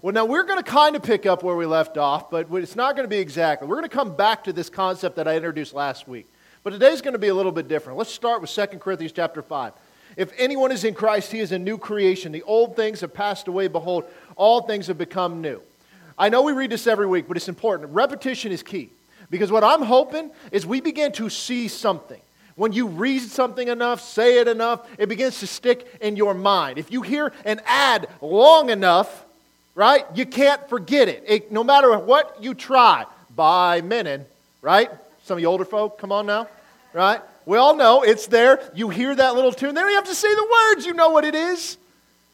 Well, now we're going to kind of pick up where we left off, but it's not going to be exactly. We're going to come back to this concept that I introduced last week. But today's going to be a little bit different. Let's start with 2 Corinthians chapter 5. If anyone is in Christ, he is a new creation. The old things have passed away. Behold, all things have become new. I know we read this every week, but it's important. Repetition is key. Because what I'm hoping is we begin to see something. When you read something enough, say it enough, it begins to stick in your mind. If you hear an ad long enough, right? You can't forget it. it. No matter what you try, by Menon, right? Some of you older folk, come on now, right? We all know it's there. You hear that little tune. Then you have to say the words. You know what it is,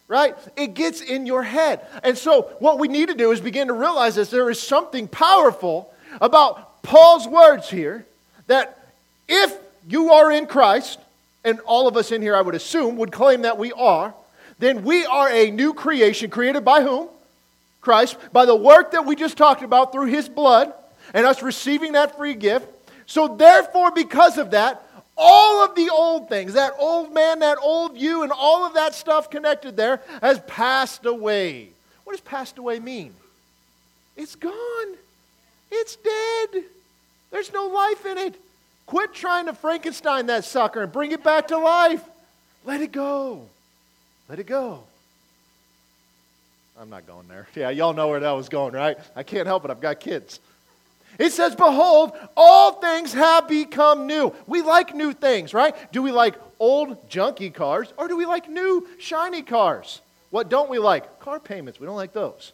right? It gets in your head. And so, what we need to do is begin to realize that there is something powerful about Paul's words here that if you are in Christ, and all of us in here, I would assume, would claim that we are, then we are a new creation created by whom? Christ by the work that we just talked about through his blood and us receiving that free gift. So, therefore, because of that, all of the old things, that old man, that old you, and all of that stuff connected there has passed away. What does passed away mean? It's gone. It's dead. There's no life in it. Quit trying to Frankenstein that sucker and bring it back to life. Let it go. Let it go. I'm not going there. Yeah, y'all know where that was going, right? I can't help it. I've got kids. It says, Behold, all things have become new. We like new things, right? Do we like old, junky cars or do we like new, shiny cars? What don't we like? Car payments. We don't like those.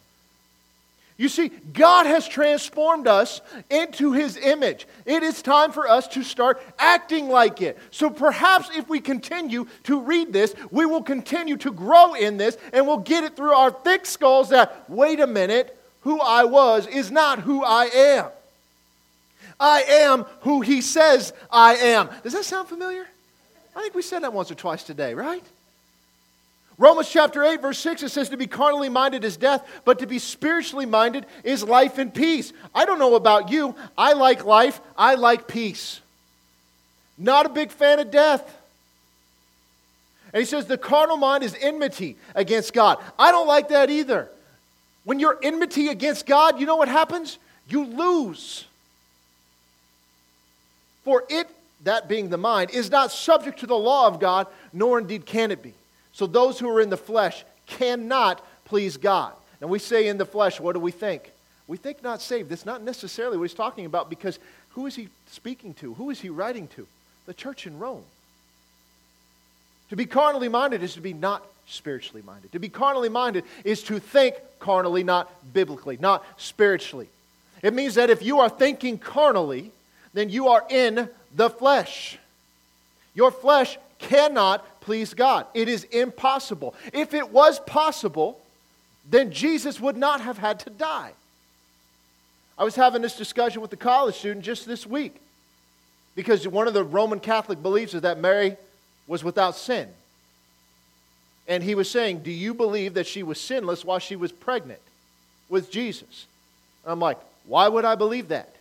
You see, God has transformed us into His image. It is time for us to start acting like it. So perhaps if we continue to read this, we will continue to grow in this and we'll get it through our thick skulls that, wait a minute, who I was is not who I am. I am who He says I am. Does that sound familiar? I think we said that once or twice today, right? Romans chapter 8, verse 6, it says to be carnally minded is death, but to be spiritually minded is life and peace. I don't know about you. I like life, I like peace. Not a big fan of death. And he says the carnal mind is enmity against God. I don't like that either. When you're enmity against God, you know what happens? You lose. For it, that being the mind, is not subject to the law of God, nor indeed can it be. So those who are in the flesh cannot please God. And we say in the flesh, what do we think? We think not saved. That's not necessarily what he's talking about because who is he speaking to? Who is he writing to? The church in Rome. To be carnally minded is to be not spiritually minded. To be carnally minded is to think carnally, not biblically, not spiritually. It means that if you are thinking carnally, then you are in the flesh. Your flesh cannot please God. It is impossible. If it was possible, then Jesus would not have had to die. I was having this discussion with a college student just this week because one of the Roman Catholic beliefs is that Mary was without sin. And he was saying, Do you believe that she was sinless while she was pregnant with Jesus? And I'm like, Why would I believe that?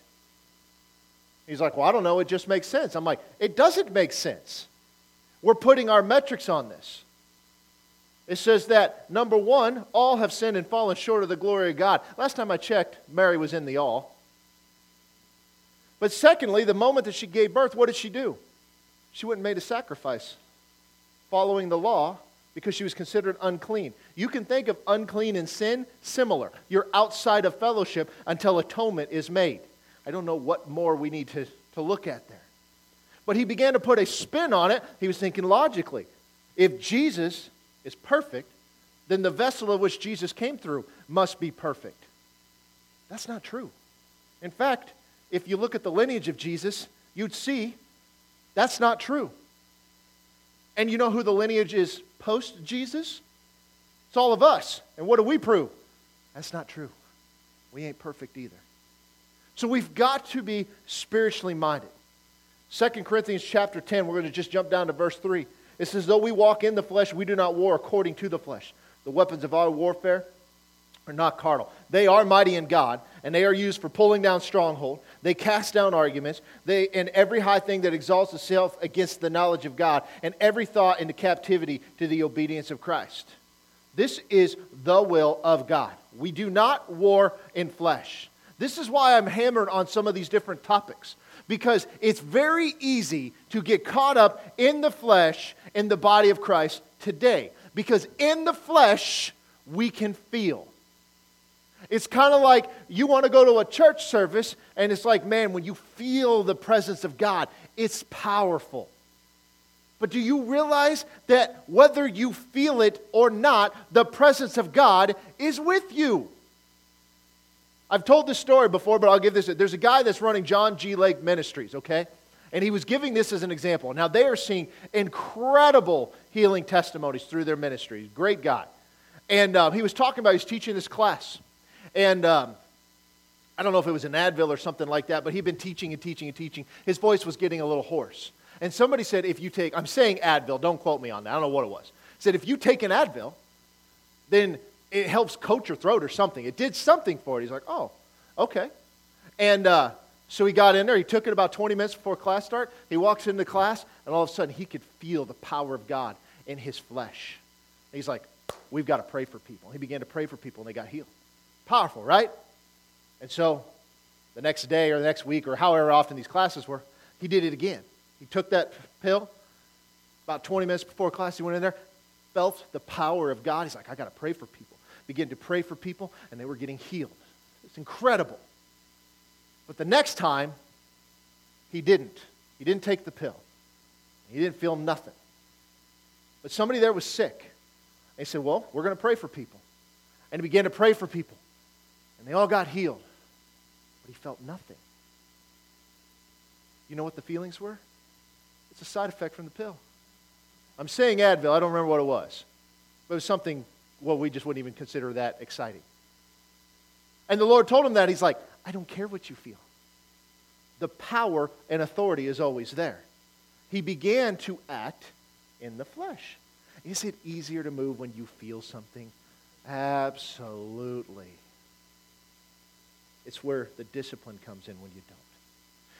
He's like, Well, I don't know. It just makes sense. I'm like, It doesn't make sense. We're putting our metrics on this. It says that, number one, all have sinned and fallen short of the glory of God. Last time I checked, Mary was in the all. But secondly, the moment that she gave birth, what did she do? She went and made a sacrifice following the law because she was considered unclean. You can think of unclean and sin similar. You're outside of fellowship until atonement is made. I don't know what more we need to, to look at there. But he began to put a spin on it. He was thinking logically. If Jesus is perfect, then the vessel of which Jesus came through must be perfect. That's not true. In fact, if you look at the lineage of Jesus, you'd see that's not true. And you know who the lineage is post Jesus? It's all of us. And what do we prove? That's not true. We ain't perfect either. So we've got to be spiritually minded. 2 Corinthians chapter 10, we're going to just jump down to verse 3. It says, Though we walk in the flesh, we do not war according to the flesh. The weapons of our warfare are not carnal. They are mighty in God, and they are used for pulling down stronghold. They cast down arguments, they, and every high thing that exalts itself against the knowledge of God, and every thought into captivity to the obedience of Christ. This is the will of God. We do not war in flesh. This is why I'm hammered on some of these different topics because it's very easy to get caught up in the flesh in the body of Christ today. Because in the flesh, we can feel. It's kind of like you want to go to a church service, and it's like, man, when you feel the presence of God, it's powerful. But do you realize that whether you feel it or not, the presence of God is with you? I've told this story before, but I'll give this. There's a guy that's running John G. Lake Ministries, okay? And he was giving this as an example. Now, they are seeing incredible healing testimonies through their ministries. Great guy. And uh, he was talking about, he's teaching this class. And um, I don't know if it was an Advil or something like that, but he'd been teaching and teaching and teaching. His voice was getting a little hoarse. And somebody said, if you take, I'm saying Advil, don't quote me on that, I don't know what it was. Said, if you take an Advil, then it helps coat your throat or something. It did something for it. He's like, oh, okay. And uh, so he got in there. He took it about 20 minutes before class start. He walks into class, and all of a sudden he could feel the power of God in his flesh. And he's like, we've got to pray for people. He began to pray for people, and they got healed. Powerful, right? And so the next day or the next week or however often these classes were, he did it again. He took that pill. About 20 minutes before class, he went in there, felt the power of God. He's like, I got to pray for people. Began to pray for people, and they were getting healed. It's incredible. But the next time, he didn't. He didn't take the pill. He didn't feel nothing. But somebody there was sick. They said, Well, we're going to pray for people. And he began to pray for people. And they all got healed. But he felt nothing. You know what the feelings were? It's a side effect from the pill. I'm saying Advil, I don't remember what it was. But it was something, well, we just wouldn't even consider that exciting. And the Lord told him that. He's like, I don't care what you feel. The power and authority is always there. He began to act in the flesh. Is it easier to move when you feel something? Absolutely. It's where the discipline comes in when you don't.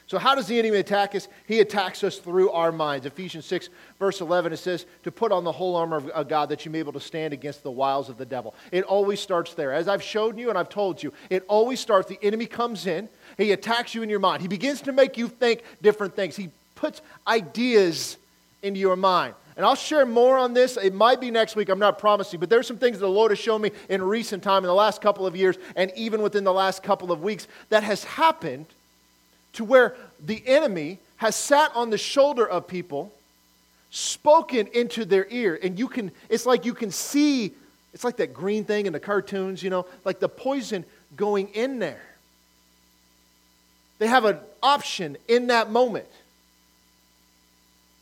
So, how does the enemy attack us? He attacks us through our minds. Ephesians 6, verse 11, it says, To put on the whole armor of God that you may be able to stand against the wiles of the devil. It always starts there. As I've shown you and I've told you, it always starts, the enemy comes in, he attacks you in your mind. He begins to make you think different things. He puts ideas into your mind. And I'll share more on this. It might be next week. I'm not promising. But there's some things that the Lord has shown me in recent time, in the last couple of years, and even within the last couple of weeks, that has happened to where the enemy has sat on the shoulder of people, spoken into their ear. And you can, it's like you can see, it's like that green thing in the cartoons, you know, like the poison going in there. They have an option in that moment.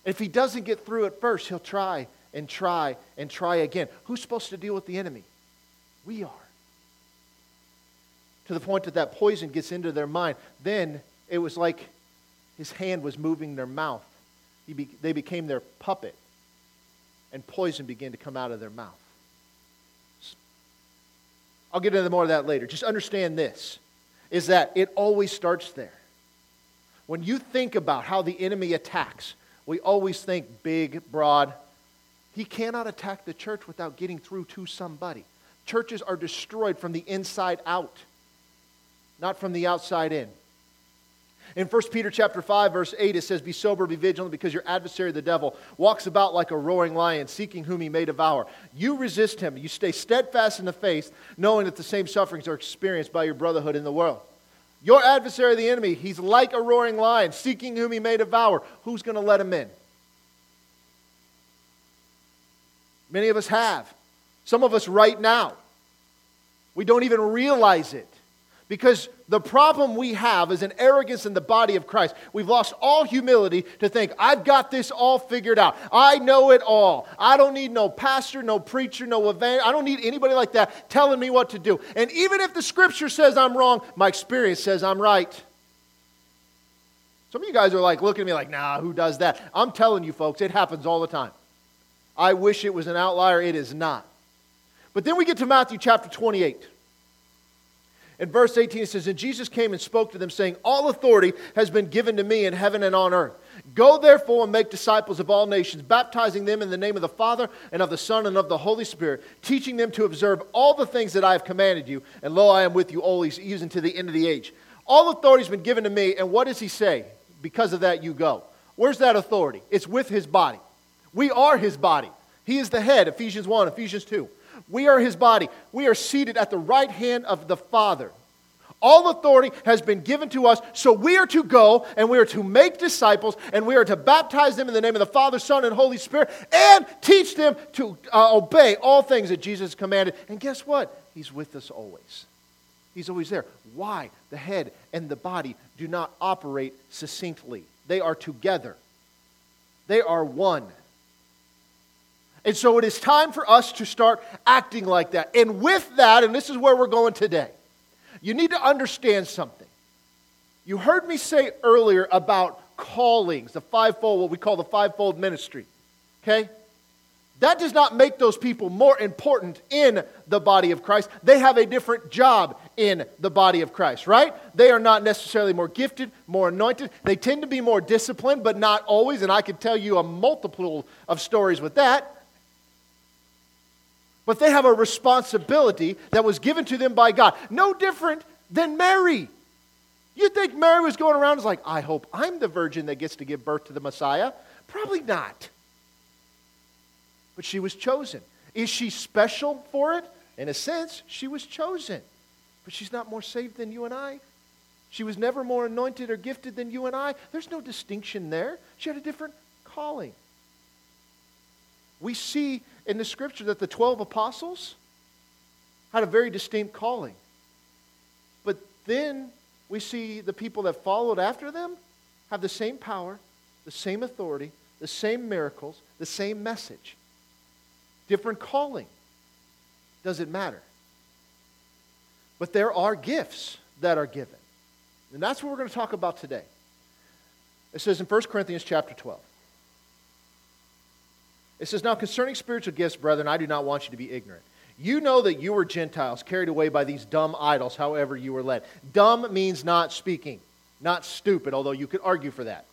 If he doesn't get through it first, he'll try and try and try again. Who's supposed to deal with the enemy? We are. To the point that that poison gets into their mind. Then it was like his hand was moving their mouth. Be, they became their puppet, and poison began to come out of their mouth. I'll get into more of that later. Just understand this is that it always starts there. When you think about how the enemy attacks, we always think big, broad. He cannot attack the church without getting through to somebody. Churches are destroyed from the inside out, not from the outside in. In 1 Peter chapter 5 verse 8 it says be sober be vigilant because your adversary the devil walks about like a roaring lion seeking whom he may devour. You resist him. You stay steadfast in the faith knowing that the same sufferings are experienced by your brotherhood in the world. Your adversary, the enemy, he's like a roaring lion, seeking whom he may devour. Who's going to let him in? Many of us have. Some of us right now. We don't even realize it. Because the problem we have is an arrogance in the body of Christ. We've lost all humility to think, I've got this all figured out. I know it all. I don't need no pastor, no preacher, no evangelist. I don't need anybody like that telling me what to do. And even if the scripture says I'm wrong, my experience says I'm right. Some of you guys are like looking at me like, nah, who does that? I'm telling you, folks, it happens all the time. I wish it was an outlier. It is not. But then we get to Matthew chapter 28. In verse 18, it says, And Jesus came and spoke to them, saying, All authority has been given to me in heaven and on earth. Go therefore and make disciples of all nations, baptizing them in the name of the Father and of the Son and of the Holy Spirit, teaching them to observe all the things that I have commanded you. And lo, I am with you always, even to the end of the age. All authority has been given to me, and what does he say? Because of that, you go. Where's that authority? It's with his body. We are his body. He is the head, Ephesians 1, Ephesians 2. We are his body. We are seated at the right hand of the Father. All authority has been given to us, so we are to go and we are to make disciples and we are to baptize them in the name of the Father, Son, and Holy Spirit and teach them to uh, obey all things that Jesus commanded. And guess what? He's with us always. He's always there. Why? The head and the body do not operate succinctly, they are together, they are one. And so it is time for us to start acting like that. And with that, and this is where we're going today, you need to understand something. You heard me say earlier about callings, the fivefold, what we call the fivefold ministry. Okay? That does not make those people more important in the body of Christ. They have a different job in the body of Christ, right? They are not necessarily more gifted, more anointed. They tend to be more disciplined, but not always. And I could tell you a multiple of stories with that. But they have a responsibility that was given to them by God. No different than Mary. You think Mary was going around as like, I hope I'm the virgin that gets to give birth to the Messiah? Probably not. But she was chosen. Is she special for it? In a sense, she was chosen. But she's not more saved than you and I. She was never more anointed or gifted than you and I. There's no distinction there. She had a different calling. We see in the scripture that the 12 apostles had a very distinct calling. But then we see the people that followed after them have the same power, the same authority, the same miracles, the same message. Different calling. Doesn't matter. But there are gifts that are given. And that's what we're going to talk about today. It says in 1 Corinthians chapter 12. It says, Now concerning spiritual gifts, brethren, I do not want you to be ignorant. You know that you were Gentiles, carried away by these dumb idols, however you were led. Dumb means not speaking, not stupid, although you could argue for that.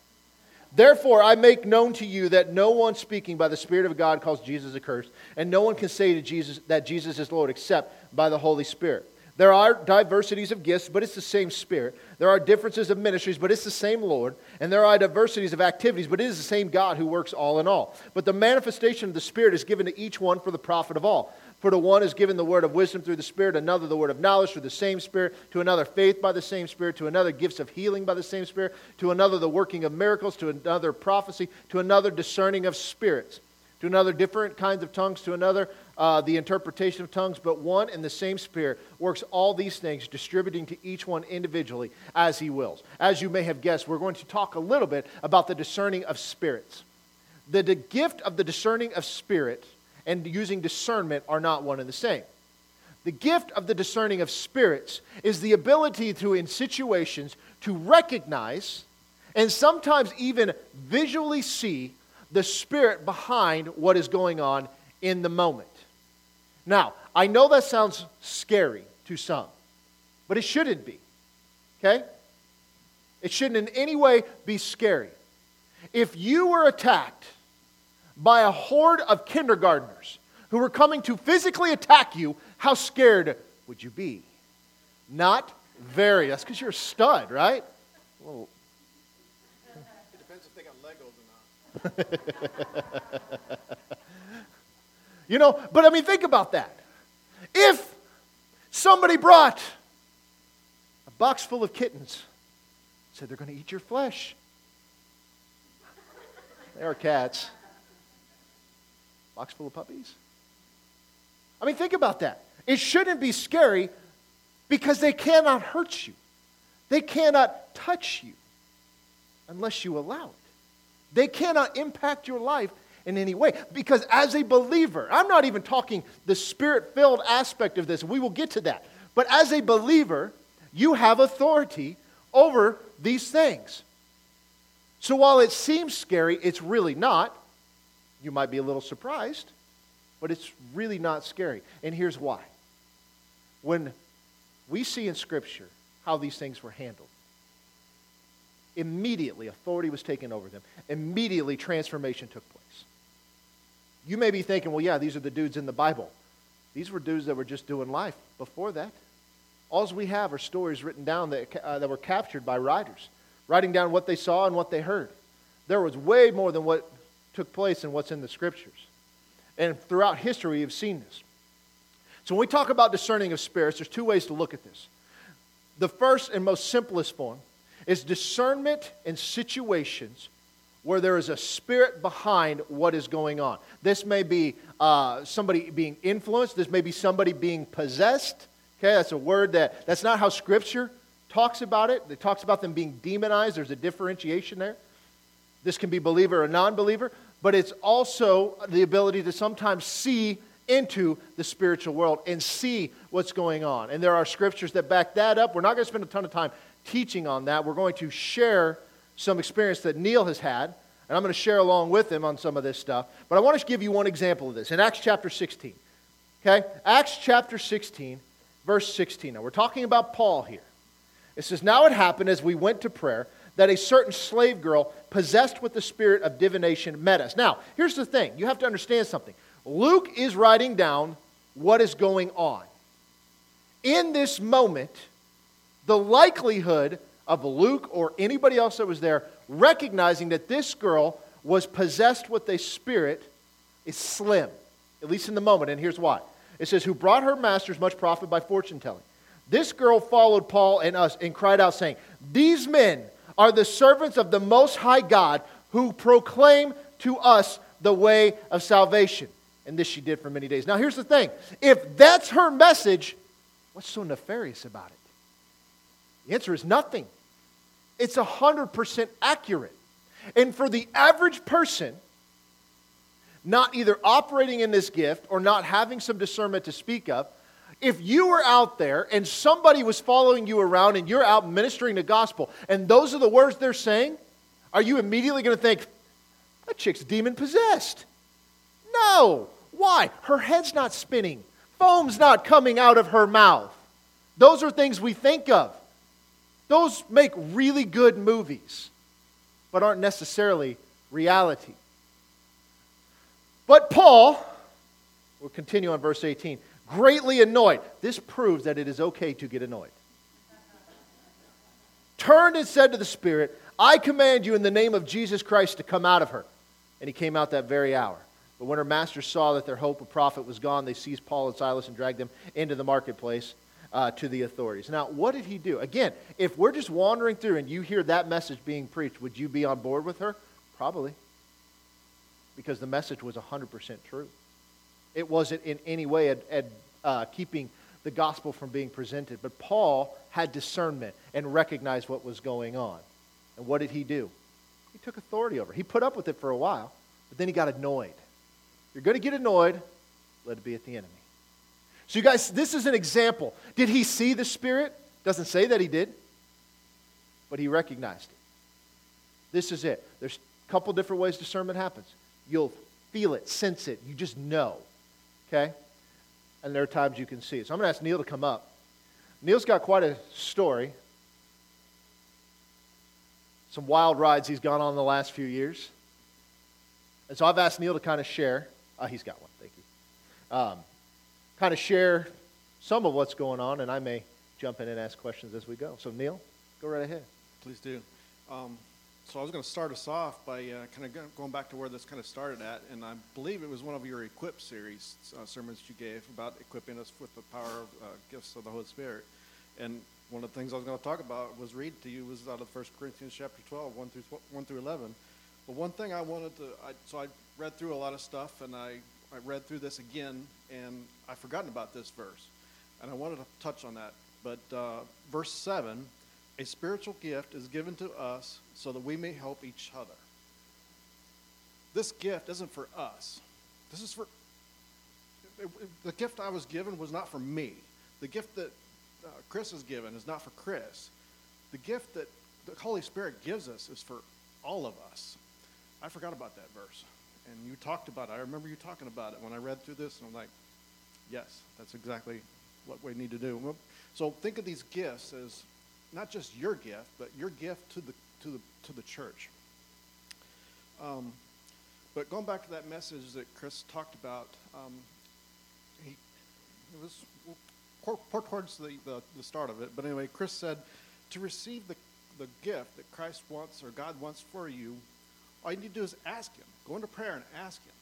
Therefore, I make known to you that no one speaking by the Spirit of God calls Jesus accursed, and no one can say to Jesus that Jesus is Lord except by the Holy Spirit. There are diversities of gifts, but it's the same Spirit. There are differences of ministries, but it's the same Lord. And there are diversities of activities, but it is the same God who works all in all. But the manifestation of the Spirit is given to each one for the profit of all. For to one is given the word of wisdom through the Spirit, another the word of knowledge through the same Spirit, to another faith by the same Spirit, to another gifts of healing by the same Spirit, to another the working of miracles, to another prophecy, to another discerning of spirits to another different kinds of tongues, to another uh, the interpretation of tongues, but one and the same Spirit works all these things, distributing to each one individually as He wills. As you may have guessed, we're going to talk a little bit about the discerning of spirits. The, the gift of the discerning of spirit and using discernment are not one and the same. The gift of the discerning of spirits is the ability to, in situations, to recognize and sometimes even visually see the spirit behind what is going on in the moment. Now, I know that sounds scary to some, but it shouldn't be. Okay? It shouldn't in any way be scary. If you were attacked by a horde of kindergartners who were coming to physically attack you, how scared would you be? Not very. That's because you're a stud, right? Well, it depends if they got Legos or not. You know, but I mean, think about that. If somebody brought a box full of kittens, said they're going to eat your flesh, they are cats. Box full of puppies? I mean, think about that. It shouldn't be scary because they cannot hurt you, they cannot touch you unless you allow it. They cannot impact your life in any way. Because as a believer, I'm not even talking the spirit filled aspect of this, we will get to that. But as a believer, you have authority over these things. So while it seems scary, it's really not. You might be a little surprised, but it's really not scary. And here's why. When we see in Scripture how these things were handled. Immediately, authority was taken over them. Immediately, transformation took place. You may be thinking, well, yeah, these are the dudes in the Bible. These were dudes that were just doing life before that. All we have are stories written down that, uh, that were captured by writers, writing down what they saw and what they heard. There was way more than what took place in what's in the scriptures. And throughout history, you've seen this. So when we talk about discerning of spirits, there's two ways to look at this. The first and most simplest form is discernment in situations where there is a spirit behind what is going on. This may be uh, somebody being influenced, this may be somebody being possessed. Okay, that's a word that, that's not how Scripture talks about it. It talks about them being demonized. There's a differentiation there. This can be believer or non believer, but it's also the ability to sometimes see into the spiritual world and see what's going on. And there are scriptures that back that up. We're not going to spend a ton of time teaching on that. We're going to share some experience that Neal has had, and I'm going to share along with him on some of this stuff. But I want to give you one example of this in Acts chapter 16. Okay? Acts chapter 16, verse 16. Now, we're talking about Paul here. It says, Now it happened as we went to prayer that a certain slave girl possessed with the spirit of divination met us. Now, here's the thing you have to understand something. Luke is writing down what is going on. In this moment, the likelihood of Luke or anybody else that was there recognizing that this girl was possessed with a spirit is slim, at least in the moment. And here's why it says, Who brought her masters much profit by fortune telling. This girl followed Paul and us and cried out, saying, These men are the servants of the Most High God who proclaim to us the way of salvation. And this she did for many days. Now, here's the thing if that's her message, what's so nefarious about it? The answer is nothing. It's 100% accurate. And for the average person, not either operating in this gift or not having some discernment to speak of, if you were out there and somebody was following you around and you're out ministering the gospel and those are the words they're saying, are you immediately going to think, that chick's demon possessed? No. Why? Her head's not spinning, foam's not coming out of her mouth. Those are things we think of. Those make really good movies, but aren't necessarily reality. But Paul, we'll continue on verse 18, greatly annoyed. This proves that it is okay to get annoyed. Turned and said to the Spirit, I command you in the name of Jesus Christ to come out of her. And he came out that very hour. But when her masters saw that their hope of profit was gone, they seized Paul and Silas and dragged them into the marketplace uh, to the authorities. Now, what did he do? Again, if we're just wandering through and you hear that message being preached, would you be on board with her? Probably. Because the message was 100% true. It wasn't in any way ad, uh, keeping the gospel from being presented. But Paul had discernment and recognized what was going on. And what did he do? He took authority over. He put up with it for a while, but then he got annoyed. You're going to get annoyed, let it be at the enemy. So, you guys, this is an example. Did he see the Spirit? Doesn't say that he did, but he recognized it. This is it. There's a couple different ways discernment happens. You'll feel it, sense it, you just know. Okay? And there are times you can see it. So I'm going to ask Neal to come up. Neal's got quite a story. Some wild rides he's gone on the last few years. And so I've asked Neal to kind of share. Oh, he's got one. Thank you. Um, kind of share some of what's going on, and I may jump in and ask questions as we go. So, Neal, go right ahead. Please do. Um, so I was going to start us off by uh, kind of going back to where this kind of started at, and I believe it was one of your Equip series uh, sermons you gave about equipping us with the power of uh, gifts of the Holy Spirit. And one of the things I was going to talk about was read to you was out of 1 Corinthians chapter 12, 1 through 1 through 11. But one thing I wanted to, I, so I read through a lot of stuff, and I, I read through this again, and I've forgotten about this verse, and I wanted to touch on that. But uh, verse 7 a spiritual gift is given to us so that we may help each other. This gift isn't for us. This is for the gift I was given was not for me. The gift that uh, Chris is given is not for Chris. The gift that the Holy Spirit gives us is for all of us. I forgot about that verse. And you talked about it. I remember you talking about it when I read through this, and I'm like, yes, that's exactly what we need to do. So think of these gifts as not just your gift, but your gift to the, to the, to the church. Um, but going back to that message that Chris talked about, um, he, it was more towards the, the, the, start of it. But anyway, Chris said, to receive the, the gift that Christ wants or God wants for you, all you need to do is ask Him. Go into prayer and ask Him.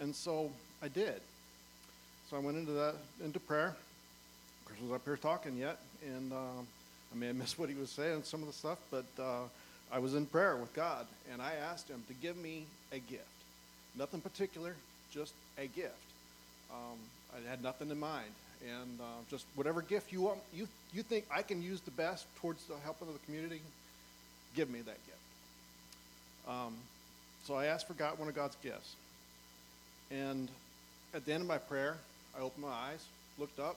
And so I did. So I went into that into prayer. Chris was up here talking yet, and uh, I may have missed what he was saying, some of the stuff, but uh, I was in prayer with God, and I asked Him to give me a gift. Nothing particular, just a gift. Um, I had nothing in mind, and uh, just whatever gift you want, you you think I can use the best towards the helping of the community, give me that gift. Um, so I asked for God one of God's gifts, and at the end of my prayer, I opened my eyes, looked up,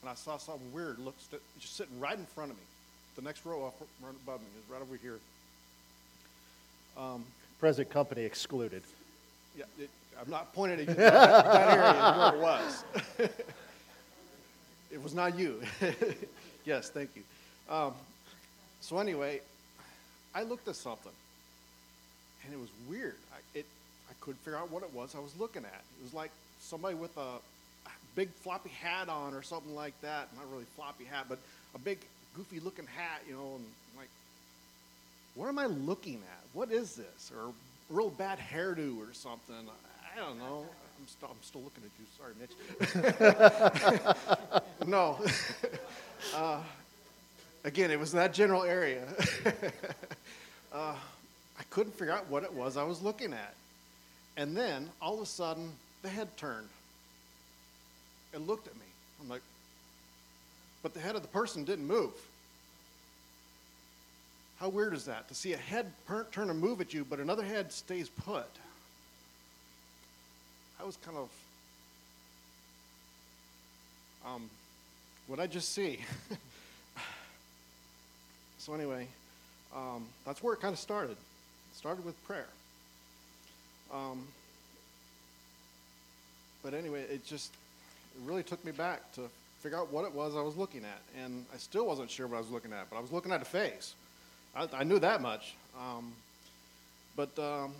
and I saw something weird look, just sitting right in front of me. The next row up right above me is right over here. Um, Present company excluded. Yeah, it, I'm not pointing at you. that, that area where it was. it was not you. yes, thank you. Um, so anyway, I looked at something, and it was weird. I, it, I couldn't figure out what it was I was looking at. It was like somebody with a big floppy hat on or something like that. Not really floppy hat, but a big goofy looking hat, you know, and I'm like, what am I looking at? What is this? Or real bad hairdo or something. I don't know. I'm, st- I'm still looking at you. Sorry, Mitch. no. uh, again, it was that general area. uh, couldn't figure out what it was I was looking at. And then, all of a sudden, the head turned and looked at me. I'm like, but the head of the person didn't move. How weird is that? To see a head turn and move at you, but another head stays put. I was kind of, um, what I just see? so anyway, um, that's where it kind of started. Started with prayer. Um, but anyway, it just it really took me back to figure out what it was I was looking at. And I still wasn't sure what I was looking at, but I was looking at a face. I, I knew that much. Um, but um,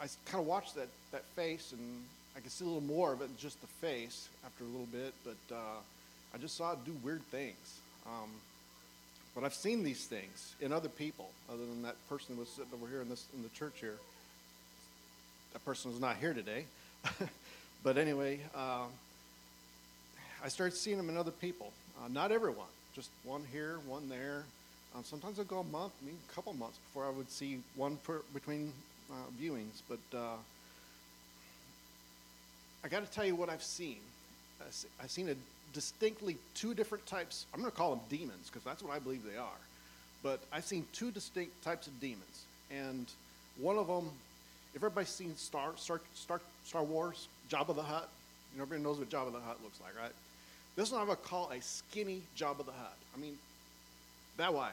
I kind of watched that, that face, and I could see a little more of it than just the face after a little bit. But uh, I just saw it do weird things. Um, but I've seen these things in other people, other than that person who was sitting over here in, this, in the church here. That person is not here today. But anyway, uh, I started seeing them in other people. Uh, not everyone, just one here, one there. Um, sometimes I'd go a month, mean, a couple months before I would see one per, between uh, viewings. But uh, I got to tell you what I've seen. I've seen a distinctly two different types. I'm going to call them demons because that's what I believe they are. But I've seen two distinct types of demons, and one of them. If everybody's seen Star Star Star, Star Wars, Jabba the Hutt. You know, everybody knows what Jabba the Hutt looks like, right? This one I would call a skinny Jabba the Hutt. I mean, that wide,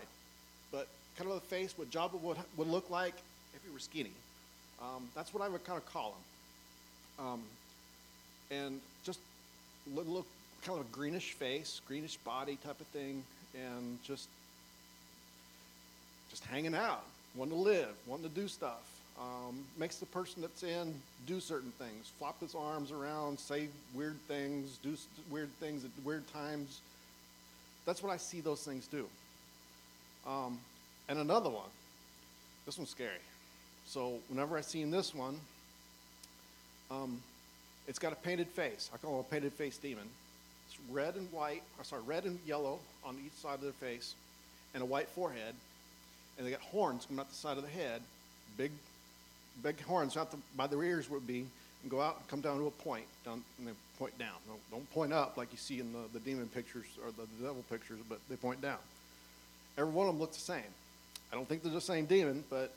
but kind of the face what Jabba would, would look like if he were skinny. Um, that's what I would kind of call him. Um, and just look, kind of a greenish face, greenish body type of thing, and just just hanging out, wanting to live, wanting to do stuff um, makes the person that's in do certain things, flop his arms around, say weird things, do weird things at weird times. That's what I see those things do. Um, and another one, this one's scary. So whenever I see in this one, um, it's got a painted face. I call it a painted face demon. It's red and white, or sorry, red and yellow on each side of their face, and a white forehead. And they got horns coming out the side of the head, big big horns out the, by their ears would be, and go out and come down to a point, down, and they point down. Don't, don't point up like you see in the, the demon pictures or the, the devil pictures, but they point down. Every one of them looks the same. I don't think they're the same demon, but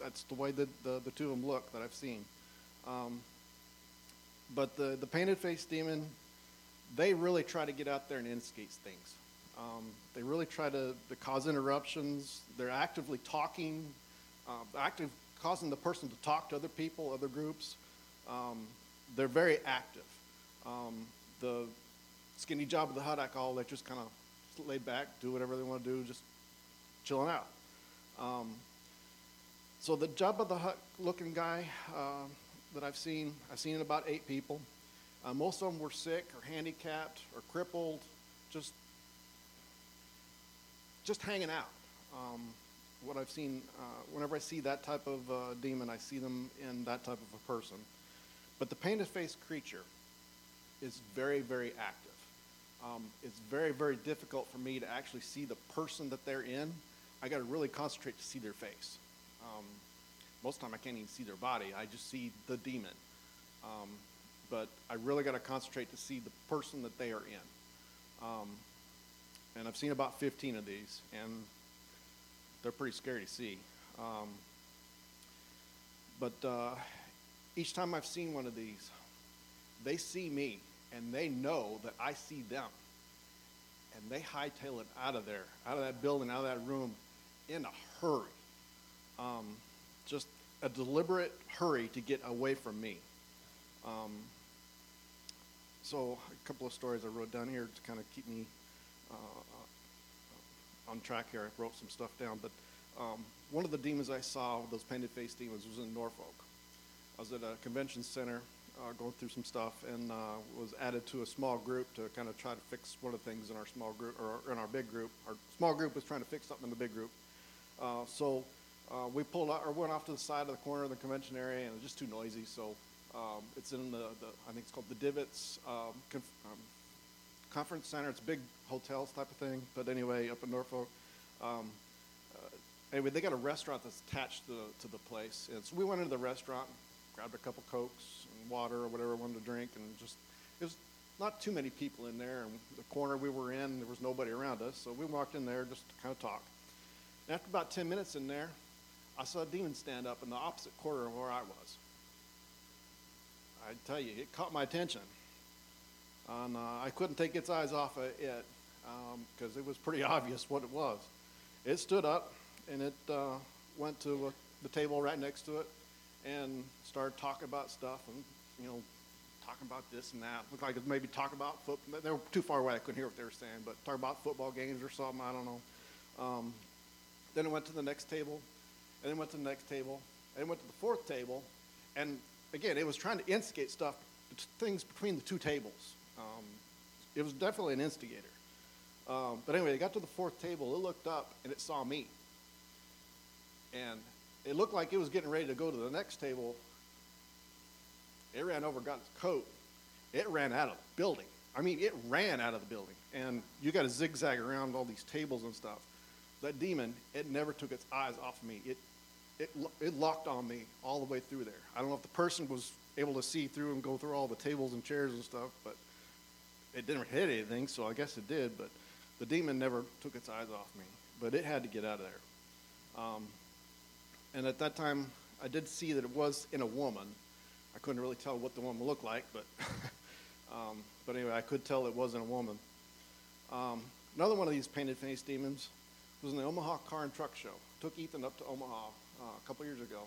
that's the way that the, the two of them look that I've seen. Um, but the, the painted face demon, they really try to get out there and instigate things. Um, they really try to, to, cause interruptions. They're actively talking, uh, active causing the person to talk to other people, other groups. Um, they're very active. Um, the skinny Jabba the Hutt, I call it, just kind of laid back, do whatever they want to do, just chilling out. Um, so the Jabba the Hutt looking guy uh, that I've seen, I've seen about eight people. Uh, most of them were sick or handicapped or crippled, just just hanging out. Um, what I've seen, uh, whenever I see that type of uh, demon, I see them in that type of a person. But the painted faced creature is very, very active. Um, it's very, very difficult for me to actually see the person that they're in. I got to really concentrate to see their face. Um, most of the time, I can't even see their body. I just see the demon. But I really got to concentrate to see the person that they are in. Um, and I've seen about 15 of these, and they're pretty scary to see. Um, but uh, each time I've seen one of these, they see me and they know that I see them. And they hightail it out of there, out of that building, out of that room in a hurry. Um, just a deliberate hurry to get away from me. Um, so, a couple of stories I wrote down here to kind of keep me uh, on track here. I wrote some stuff down, but um, one of the demons I saw, those painted face demons, was in Norfolk. I was at a convention center uh, going through some stuff and uh, was added to a small group to kind of try to fix one of the things in our small group or in our big group. Our small group was trying to fix something in the big group. Uh, so uh, we pulled out or went off to the side of the corner of the convention area and it was just too noisy. So um, it's in the, the, I think it's called the Divots um, conf- um, Conference Center. It's big hotels type of thing. But anyway, up in Norfolk. Um, uh, anyway, they got a restaurant that's attached to, to the place. And so we went into the restaurant, grabbed a couple Cokes and water or whatever I wanted to drink, and just, it was not too many people in there. And the corner we were in, there was nobody around us. So we walked in there just to kind of talk. And after about 10 minutes in there, I saw a demon stand up in the opposite corner of where I was. I tell you, it caught my attention. And uh, I couldn't take its eyes off of it because um, it was pretty obvious what it was. It stood up and it uh, went to the table right next to it and started talking about stuff and, you know, talking about this and that. Looked like it maybe talk about football. They were too far away. I couldn't hear what they were saying, but talk about football games or something. I don't know. Um, then it went to the next table, and then went to the next table, and went to the fourth table, and again, it was trying to instigate stuff, things between the two tables. Um, it was definitely an instigator. Um, but anyway, it got to the fourth table. It looked up and it saw me. And it looked like it was getting ready to go to the next table. It ran over, got its coat. It ran out of the building. I mean, it ran out of the building. And you got to zigzag around all these tables and stuff. That demon, it never took its eyes off of me. It, it, it locked on me all the way through there. I don't know if the person was able to see through and go through all the tables and chairs and stuff, but it didn't hit anything, so I guess it did. But the demon never took its eyes off me, but it had to get out of there. Um, and at that time, I did see that it was in a woman. I couldn't really tell what the woman looked like, but um, but anyway, I could tell it wasn't a woman. Um, another one of these painted face demons was in the Omaha Car and Truck Show. Took Ethan up to Omaha uh, a couple years ago,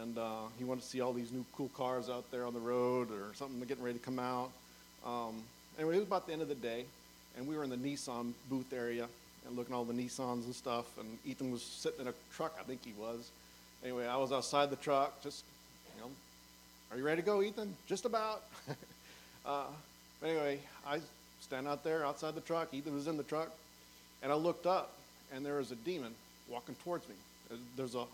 and uh, he wanted to see all these new cool cars out there on the road or something getting ready to come out. Um, anyway, it was about the end of the day, and we were in the Nissan booth area and looking at all the Nissans and stuff. And Ethan was sitting in a truck, I think he was. Anyway, I was outside the truck, just, you know, are you ready to go, Ethan? Just about. uh, anyway, I stand out there outside the truck. Ethan was in the truck, and I looked up, and there was a demon walking towards me. There's a,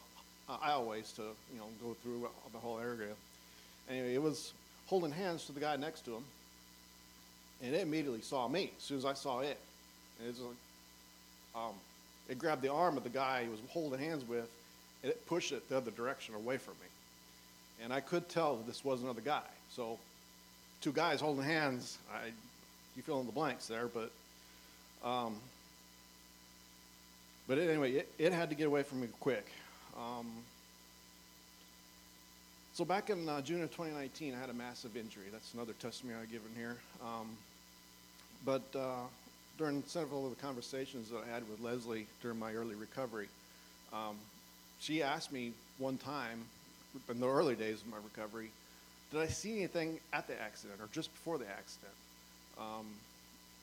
aisleways to, you know, go through the whole area. Anyway, it was holding hands to the guy next to him and it immediately saw me as soon as I saw it. And it's like, um, it grabbed the arm of the guy he was holding hands with, and it pushed it the other direction away from me. And I could tell this was another guy. So, two guys holding hands, I, you fill in the blanks there, but, um, but anyway, it, it, had to get away from me quick. Um, so back in uh, June of 2019, I had a massive injury. That's another testimony I give in here. Um, but uh, during several of the conversations that I had with Leslie during my early recovery, um, she asked me one time in the early days of my recovery, did I see anything at the accident or just before the accident? Um,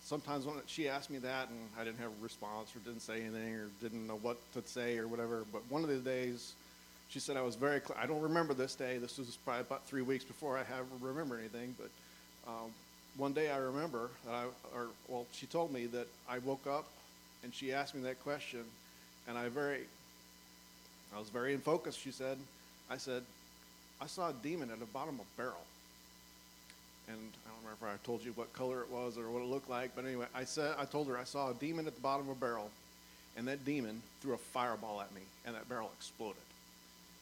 sometimes when she asked me that and I didn't have a response or didn't say anything or didn't know what to say or whatever, but one of the days she said I was very, cl- I don't remember this day. This was probably about three weeks before I have remember anything, but um, one day I remember, that I, or well, she told me that I woke up and she asked me that question, and I very, I was very in focus. She said, I said, I saw a demon at the bottom of a barrel. And I don't remember if I told you what color it was or what it looked like, but anyway, I said I told her I saw a demon at the bottom of a barrel, and that demon threw a fireball at me, and that barrel exploded.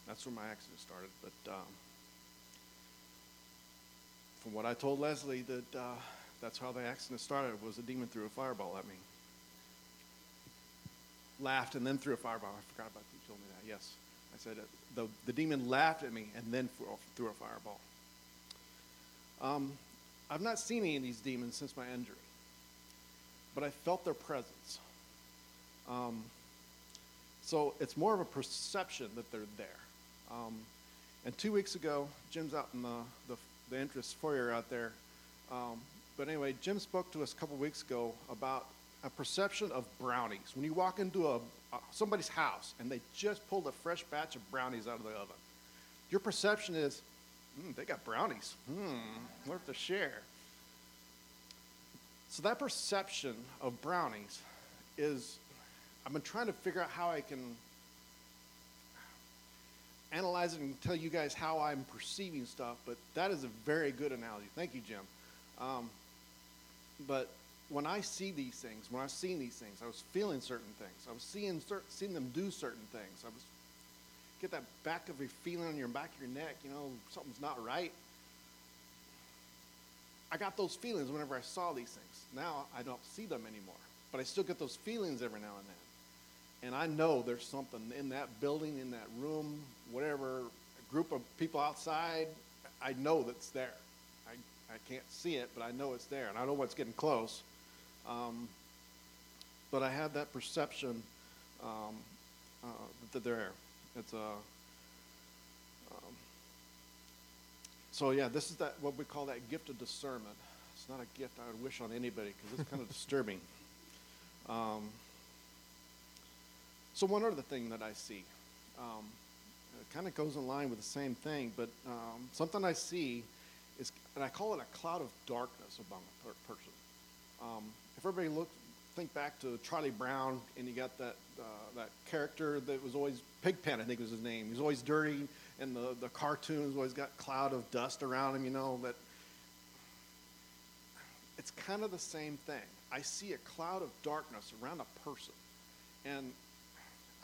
That's where my accident started. But um, from what I told Leslie, that uh, that's how the accident started. Was a demon threw a fireball at me. Laughed and then threw a fireball. I forgot about you told me that. Yes, I said it. the the demon laughed at me and then threw a fireball. Um, I've not seen any of these demons since my injury, but I felt their presence. Um, so it's more of a perception that they're there. Um, and two weeks ago, Jim's out in the, the, the entrance foyer out there. Um, but anyway, Jim spoke to us a couple weeks ago about a perception of brownies. When you walk into a, a, somebody's house and they just pulled a fresh batch of brownies out of the oven, your perception is, mm, they got brownies. Hmm, worth a share. So that perception of brownies is, I've been trying to figure out how I can analyze it and tell you guys how I'm perceiving stuff, but that is a very good analogy. Thank you, Jim. Um, but when I see these things, when I've seen these things, I was feeling certain things. I was seeing, seeing them do certain things. I was get that back of your feeling on your back of your neck, you know, something's not right. I got those feelings whenever I saw these things. Now I don't see them anymore, but I still get those feelings every now and then and I know there's something in that building, in that room, whatever, group of people outside, I know that's there. I, I can't see it, but I know it's there, and I know what's getting close. Um, but I have that perception um, uh, that they're there. It's a um, so yeah, this is that what we call that gift of discernment. It's not a gift I would wish on anybody because it's kind of disturbing. Um, so one other thing that I see, um, it kind of goes in line with the same thing, but um, something I see is, and I call it a cloud of darkness among a per- person. Um, if everybody look, think back to Charlie Brown, and you got that uh, that character that was always Pigpen, I think was his name. He was always dirty, and the the cartoons always got cloud of dust around him. You know that. It's kind of the same thing. I see a cloud of darkness around a person, and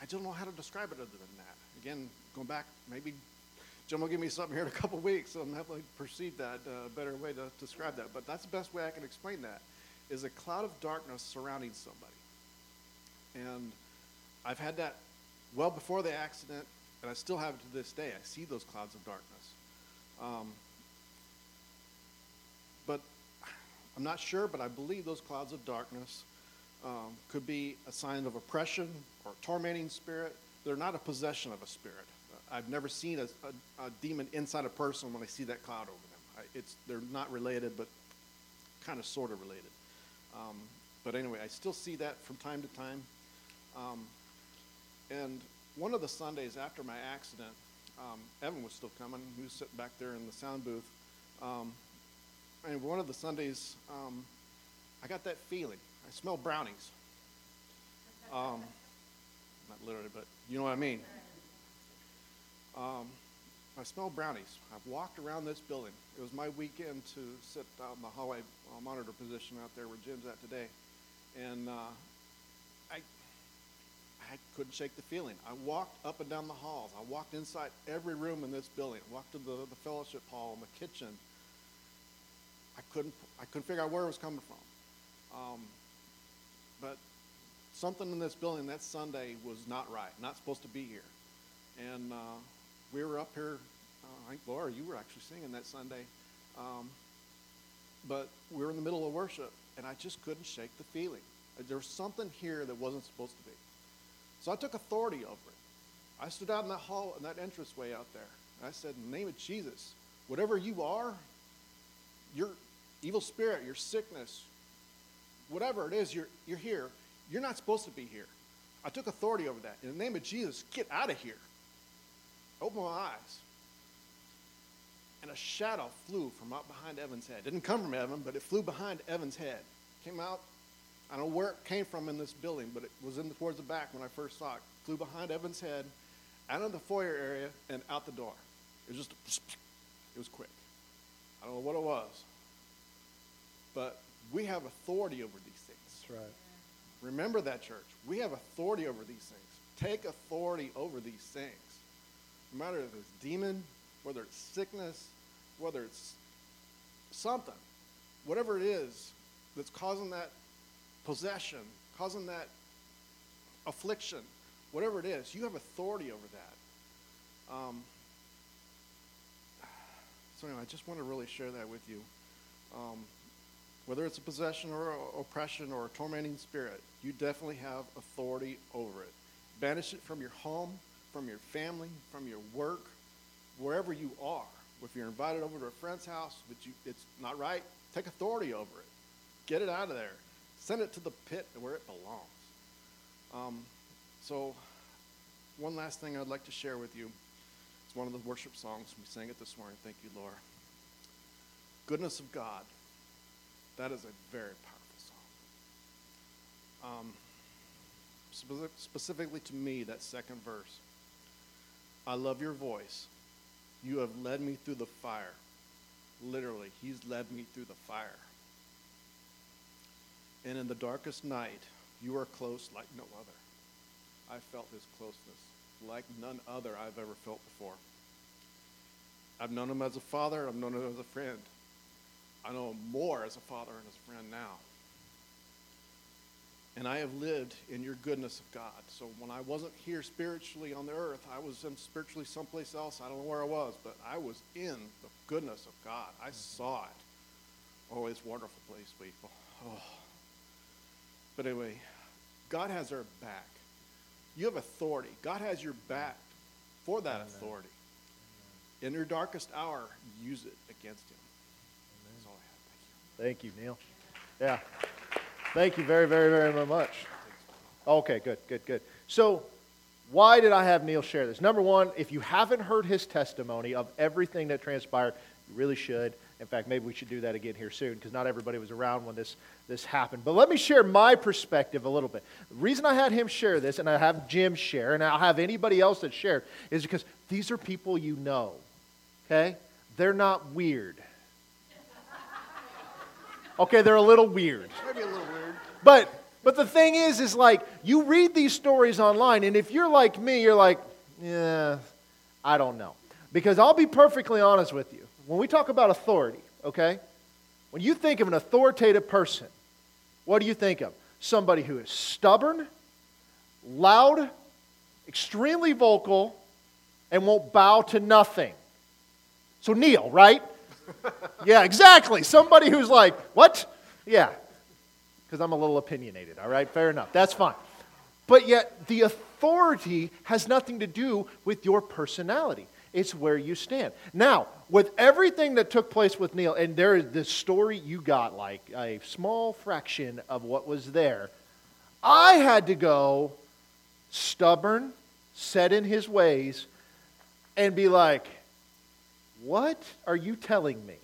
I don't know how to describe it other than that. Again, going back, maybe Jim will give me something here in a couple weeks, so I'm have to perceive that a uh, better way to describe that. But that's the best way I can explain that, is a cloud of darkness surrounding somebody. And I've had that well before the accident, and I still have it to this day. I see those clouds of darkness. Um, but I'm not sure, but I believe those clouds of darkness um, could be a sign of oppression or tormenting spirit. They're not a possession of a spirit. I've never seen a, a, a demon inside a person when I see that cloud over them. I, it's, they're not related, but kind of sort of related. Um, but anyway, I still see that from time to time. Um, and one of the Sundays after my accident, um, Evan was still coming. He was sitting back there in the sound booth. Um, and one of the Sundays, um, I got that feeling. I smell brownies. Um, not literally, but you know what I mean. I smell brownies. I've walked around this building. It was my weekend to sit out in the hallway uh, monitor position out there where Jim's at today. And uh, I, I couldn't shake the feeling. I walked up and down the halls. I walked inside every room in this building. I walked to the, the fellowship hall and the kitchen. I couldn't, I couldn't figure out where it was coming from. Um, but something in this building that Sunday was not right, not supposed to be here. And uh, we were up here, uh, I think, Laura, you were actually singing that Sunday. Um, but we were in the middle of worship, and I just couldn't shake the feeling. There was something here that wasn't supposed to be. So I took authority over it. I stood out in that hall, in that entranceway out there. And I said, in the name of Jesus, whatever you are, your evil spirit, your sickness, whatever it is, you're, you're here. You're not supposed to be here. I took authority over that. In the name of Jesus, get out of here. Open my eyes. And a shadow flew from out behind Evan's head. It Didn't come from Evan, but it flew behind Evan's head. Came out. I don't know where it came from in this building, but it was in the, towards the back when I first saw it. Flew behind Evan's head, out of the foyer area, and out the door. It was just, it was quick. I don't know what it was. But we have authority over these things. That's right. Remember that, church. We have authority over these things. Take authority over these things. No matter if it's demon, whether it's sickness, whether it's something, whatever it is that's causing that possession, causing that affliction, whatever it is, you have authority over that. Um, so anyway, I just want to really share that with you. Um, whether it's a possession or a oppression or a tormenting spirit, you definitely have authority over it. Banish it from your home, from your family, from your work, wherever you are. If you're invited over to a friend's house, but you, it's not right, take authority over it. Get it out of there. Send it to the pit where it belongs. Um, so, one last thing I'd like to share with you. It's one of the worship songs. We sang it this morning. Thank you, Lord. Goodness of God. That is a very powerful song. Um, specifically to me, that second verse. I love your voice. You have led me through the fire. Literally, He's led me through the fire. And in the darkest night, you are close like no other. I felt His closeness like none other I've ever felt before. I've known Him as a father, I've known Him as a friend. I know Him more as a father and as a friend now. And I have lived in your goodness of God. So when I wasn't here spiritually on the earth, I was spiritually someplace else. I don't know where I was, but I was in the goodness of God. I mm-hmm. saw it. Oh, it's a wonderful place, people. Oh. But anyway, God has our back. You have authority. God has your back for that authority. In your darkest hour, use it against Him. That's all I have. Thank you. Thank you, Neal. Yeah. Thank you very, very, very much. Okay, good, good, good. So, why did I have Neal share this? Number one, if you haven't heard his testimony of everything that transpired, you really should. In fact, maybe we should do that again here soon because not everybody was around when this, this happened. But let me share my perspective a little bit. The reason I had him share this, and I have Jim share, and I'll have anybody else that shared, is because these are people you know. Okay? They're not weird. Okay, they're a little weird. Maybe a little weird. But but the thing is, is like you read these stories online, and if you're like me, you're like, yeah, I don't know. Because I'll be perfectly honest with you. When we talk about authority, okay, when you think of an authoritative person, what do you think of? Somebody who is stubborn, loud, extremely vocal, and won't bow to nothing. So Neal, right? yeah, exactly. Somebody who's like, what? Yeah, because I'm a little opinionated, all right? Fair enough. That's fine. But yet, the authority has nothing to do with your personality. It's where you stand. Now, with everything that took place with Neal, and there is this story you got like a small fraction of what was there, I had to go stubborn, set in his ways, and be like, what are you telling me?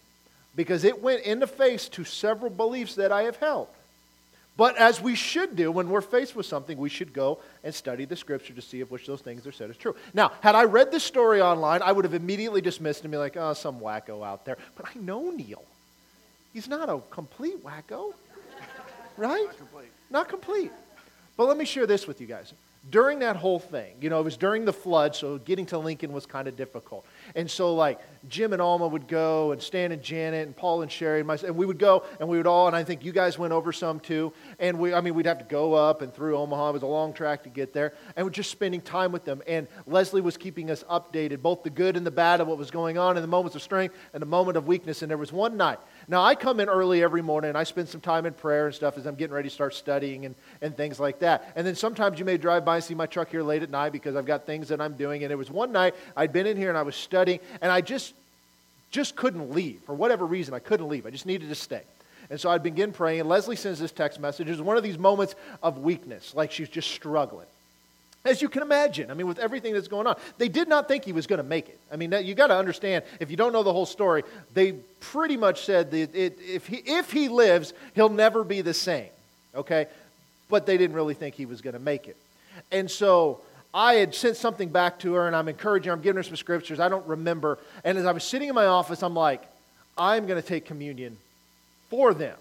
Because it went in the face to several beliefs that I have held. But as we should do when we're faced with something, we should go and study the scripture to see if which those things are said is true. Now, had I read this story online, I would have immediately dismissed and be like, oh, some wacko out there. But I know Neal. He's not a complete wacko, right? Not complete. Not complete. But let me share this with you guys. During that whole thing, you know, it was during the flood, so getting to Lincoln was kind of difficult. And so, like, Jim and Alma would go, and Stan and Janet, and Paul and Sherry, and, myself, and we would go, and we would all, and I think you guys went over some too. And we, I mean, we'd have to go up and through Omaha. It was a long track to get there. And we're just spending time with them. And Leslie was keeping us updated, both the good and the bad of what was going on, in the moments of strength and the moment of weakness. And there was one night. Now, I come in early every morning, and I spend some time in prayer and stuff as I'm getting ready to start studying and, and things like that. And then sometimes you may drive by and see my truck here late at night because I've got things that I'm doing. And it was one night I'd been in here and I was studying, and I just just couldn't leave. For whatever reason, I couldn't leave. I just needed to stay. And so I'd begin praying, and Leslie sends this text message. It was one of these moments of weakness, like she's just struggling. As you can imagine, I mean, with everything that's going on, they did not think he was going to make it. I mean, you got to understand, if you don't know the whole story, they pretty much said that it, if, he, if he lives, he'll never be the same, okay? But they didn't really think he was going to make it. And so I had sent something back to her, and I'm encouraging her, I'm giving her some scriptures. I don't remember. And as I was sitting in my office, I'm like, I'm going to take communion for them,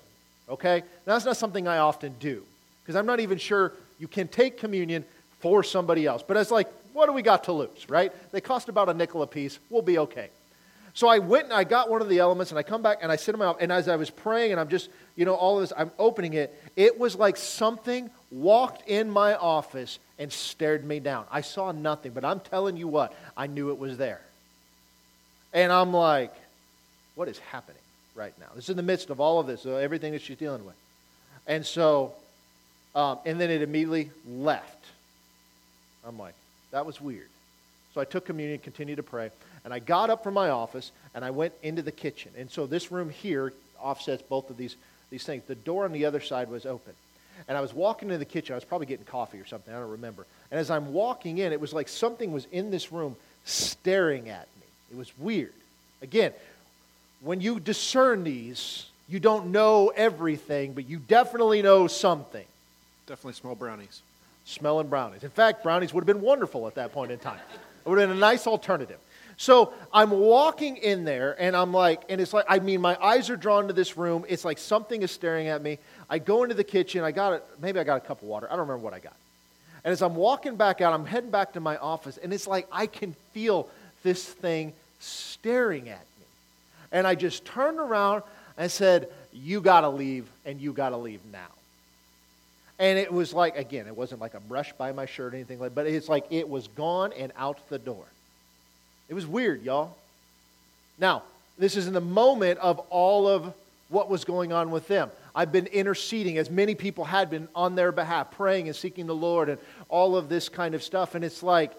okay? Now, that's not something I often do, because I'm not even sure you can take communion for somebody else. But it's like, what do we got to lose, right? They cost about a nickel a piece. We'll be okay. So I went and I got one of the elements and I come back and I sit in my and as I was praying and I'm just, you know, all of this, I'm opening it, it was like something walked in my office and stared me down. I saw nothing, but I'm telling you what, I knew it was there. And I'm like, what is happening right now? This is in the midst of all of this, everything that she's dealing with. And so, um, and then it immediately left. I'm like, that was weird. So I took communion, continued to pray, and I got up from my office and I went into the kitchen. And so this room here offsets both of these, these things. The door on the other side was open. And I was walking into the kitchen. I was probably getting coffee or something. I don't remember. And as I'm walking in, it was like something was in this room staring at me. It was weird. Again, when you discern these, you don't know everything, but you definitely know something. Definitely smell brownies smelling brownies. In fact, brownies would have been wonderful at that point in time. It would have been a nice alternative. So I'm walking in there, and I'm like, and it's like, I mean, my eyes are drawn to this room. It's like something is staring at me. I go into the kitchen. I got it. Maybe I got a cup of water. I don't remember what I got. And as I'm walking back out, I'm heading back to my office, and it's like I can feel this thing staring at me. And I just turned around and said, You got to leave, and you got to leave now. And it was like, again, it wasn't like a brush by my shirt or anything like but it's like it was gone and out the door. It was weird, y'all. Now, this is in the moment of all of what was going on with them. I've been interceding, as many people had been on their behalf, praying and seeking the Lord and all of this kind of stuff. And it's like,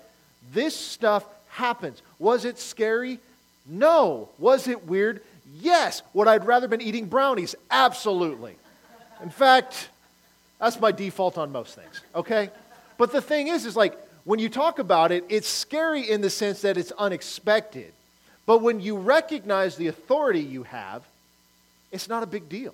this stuff happens. Was it scary? No. Was it weird? Yes. Would I'd rather been eating brownies? Absolutely. In fact, that's my default on most things, okay? But the thing is, is like when you talk about it, it's scary in the sense that it's unexpected. But when you recognize the authority you have, it's not a big deal.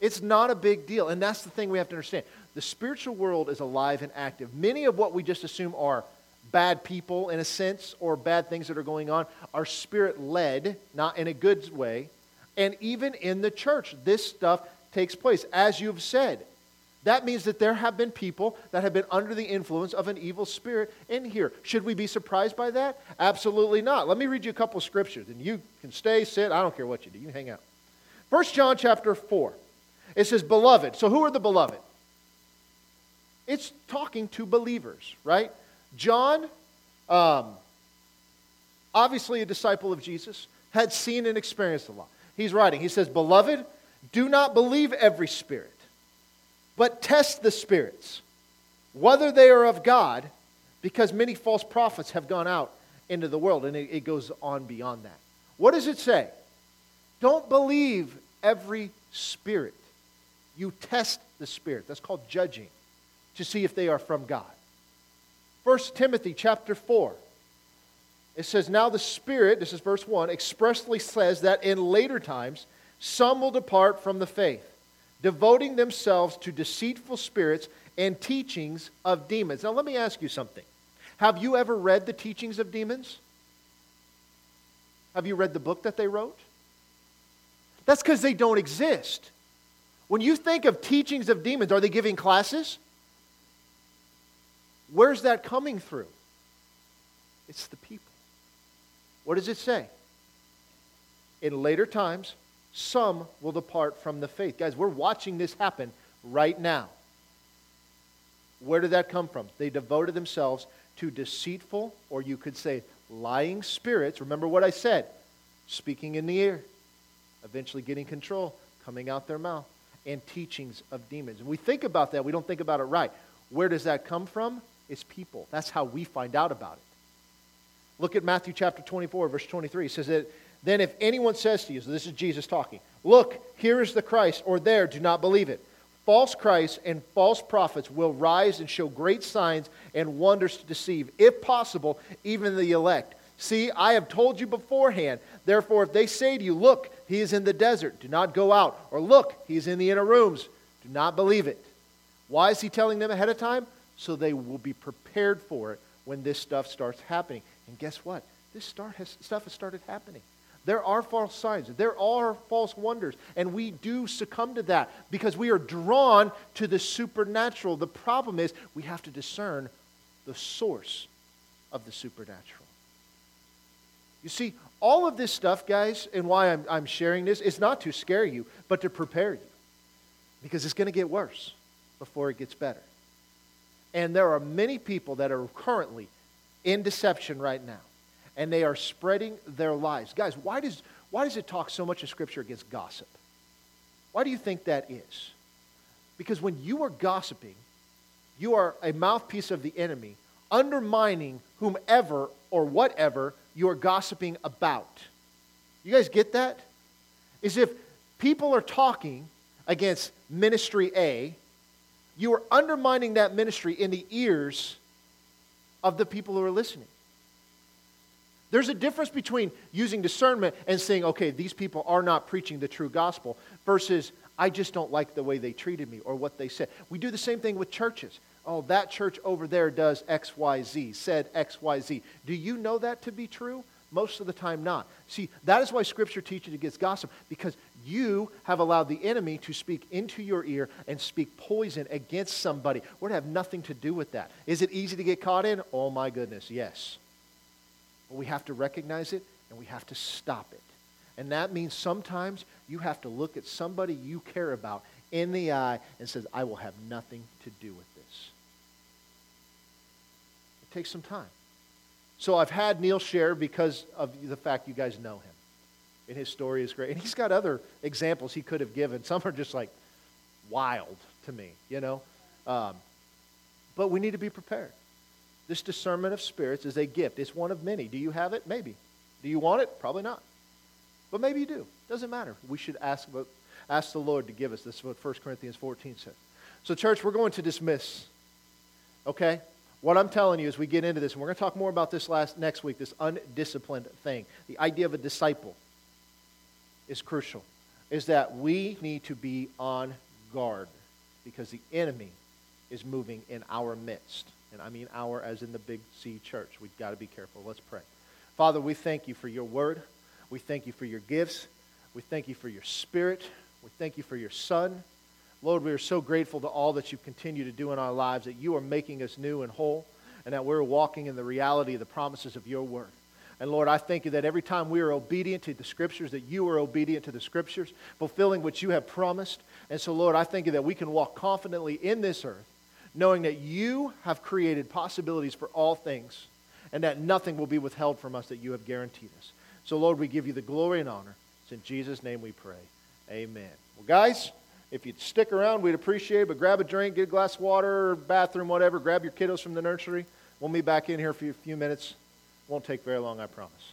It's not a big deal. And that's the thing we have to understand. The spiritual world is alive and active. Many of what we just assume are bad people, in a sense, or bad things that are going on, are spirit led, not in a good way. And even in the church, this stuff takes place. As you've said, that means that there have been people that have been under the influence of an evil spirit in here. Should we be surprised by that? Absolutely not. Let me read you a couple scriptures, and you can stay, sit. I don't care what you do. You hang out. First John chapter 4. It says, Beloved. So who are the beloved? It's talking to believers, right? John, um, obviously a disciple of Jesus, had seen and experienced a lot. He's writing, he says, Beloved, do not believe every spirit but test the spirits, whether they are of God, because many false prophets have gone out into the world. And it, it goes on beyond that. What does it say? Don't believe every spirit. You test the spirit. That's called judging to see if they are from God. 1 Timothy chapter 4. It says, Now the Spirit, this is verse 1, expressly says that in later times some will depart from the faith devoting themselves to deceitful spirits and teachings of demons. Now, let me ask you something. Have you ever read the teachings of demons? Have you read the book that they wrote? That's because they don't exist. When you think of teachings of demons, are they giving classes? Where's that coming through? It's the people. What does it say? In later times, some will depart from the faith. Guys, we're watching this happen right now. Where did that come from? They devoted themselves to deceitful, or you could say lying spirits. Remember what I said speaking in the ear, eventually getting control, coming out their mouth, and teachings of demons. And we think about that, we don't think about it right. Where does that come from? It's people. That's how we find out about it. Look at Matthew chapter 24, verse 23. It says that Then if anyone says to you, so this is Jesus talking, look, here is the Christ, or there, do not believe it. False Christs and false prophets will rise and show great signs and wonders to deceive, if possible, even the elect. See, I have told you beforehand. Therefore, if they say to you, Look, he is in the desert, do not go out. Or look, he is in the inner rooms, do not believe it. Why is he telling them ahead of time? So they will be prepared for it when this stuff starts happening. And guess what? This start has, stuff has started happening. There are false signs. There are false wonders. And we do succumb to that because we are drawn to the supernatural. The problem is we have to discern the source of the supernatural. You see, all of this stuff, guys, and why I'm, I'm sharing this, is not to scare you, but to prepare you. Because it's going to get worse before it gets better. And there are many people that are currently in deception right now and they are spreading their lies. Guys, why does, why does it talk so much in Scripture against gossip? Why do you think that is? Because when you are gossiping, you are a mouthpiece of the enemy, undermining whomever or whatever you are gossiping about. You guys get that? Is if people are talking against ministry A, you are undermining that ministry in the ears of the people who are listening. There's a difference between using discernment and saying, okay, these people are not preaching the true gospel, versus I just don't like the way they treated me or what they said. We do the same thing with churches. Oh, that church over there does XYZ, said XYZ. Do you know that to be true? Most of the time, not. See, that is why Scripture teaches against gossip, because you have allowed the enemy to speak into your ear and speak poison against somebody. We're to have nothing to do with that. Is it easy to get caught in? Oh, my goodness, yes. But we have to recognize it and we have to stop it. And that means sometimes you have to look at somebody you care about in the eye and says, I will have nothing to do with this. It takes some time. So I've had Neal share because of the fact you guys know him. And his story is great. And he's got other examples he could have given. Some are just like wild to me, you know? Um, but we need to be prepared. This discernment of spirits is a gift. It's one of many. Do you have it? Maybe. Do you want it? Probably not. But maybe you do. Doesn't matter. We should ask, ask the Lord to give us. This is what 1 Corinthians 14 says. So, church, we're going to dismiss. Okay? What I'm telling you as we get into this, and we're going to talk more about this last, next week, this undisciplined thing. The idea of a disciple is crucial, is that we need to be on guard because the enemy is moving in our midst. And I mean our as in the Big C church. We've got to be careful. Let's pray. Father, we thank you for your word. We thank you for your gifts. We thank you for your spirit. We thank you for your son. Lord, we are so grateful to all that you continue to do in our lives, that you are making us new and whole, and that we're walking in the reality of the promises of your word. And Lord, I thank you that every time we are obedient to the scriptures, that you are obedient to the scriptures, fulfilling what you have promised. And so, Lord, I thank you that we can walk confidently in this earth knowing that you have created possibilities for all things and that nothing will be withheld from us that you have guaranteed us. So, Lord, we give you the glory and honor. It's in Jesus' name we pray. Amen. Well, guys, if you'd stick around, we'd appreciate it. But grab a drink, get a glass of water, bathroom, whatever. Grab your kiddos from the nursery. We'll meet back in here for a few minutes. Won't take very long, I promise.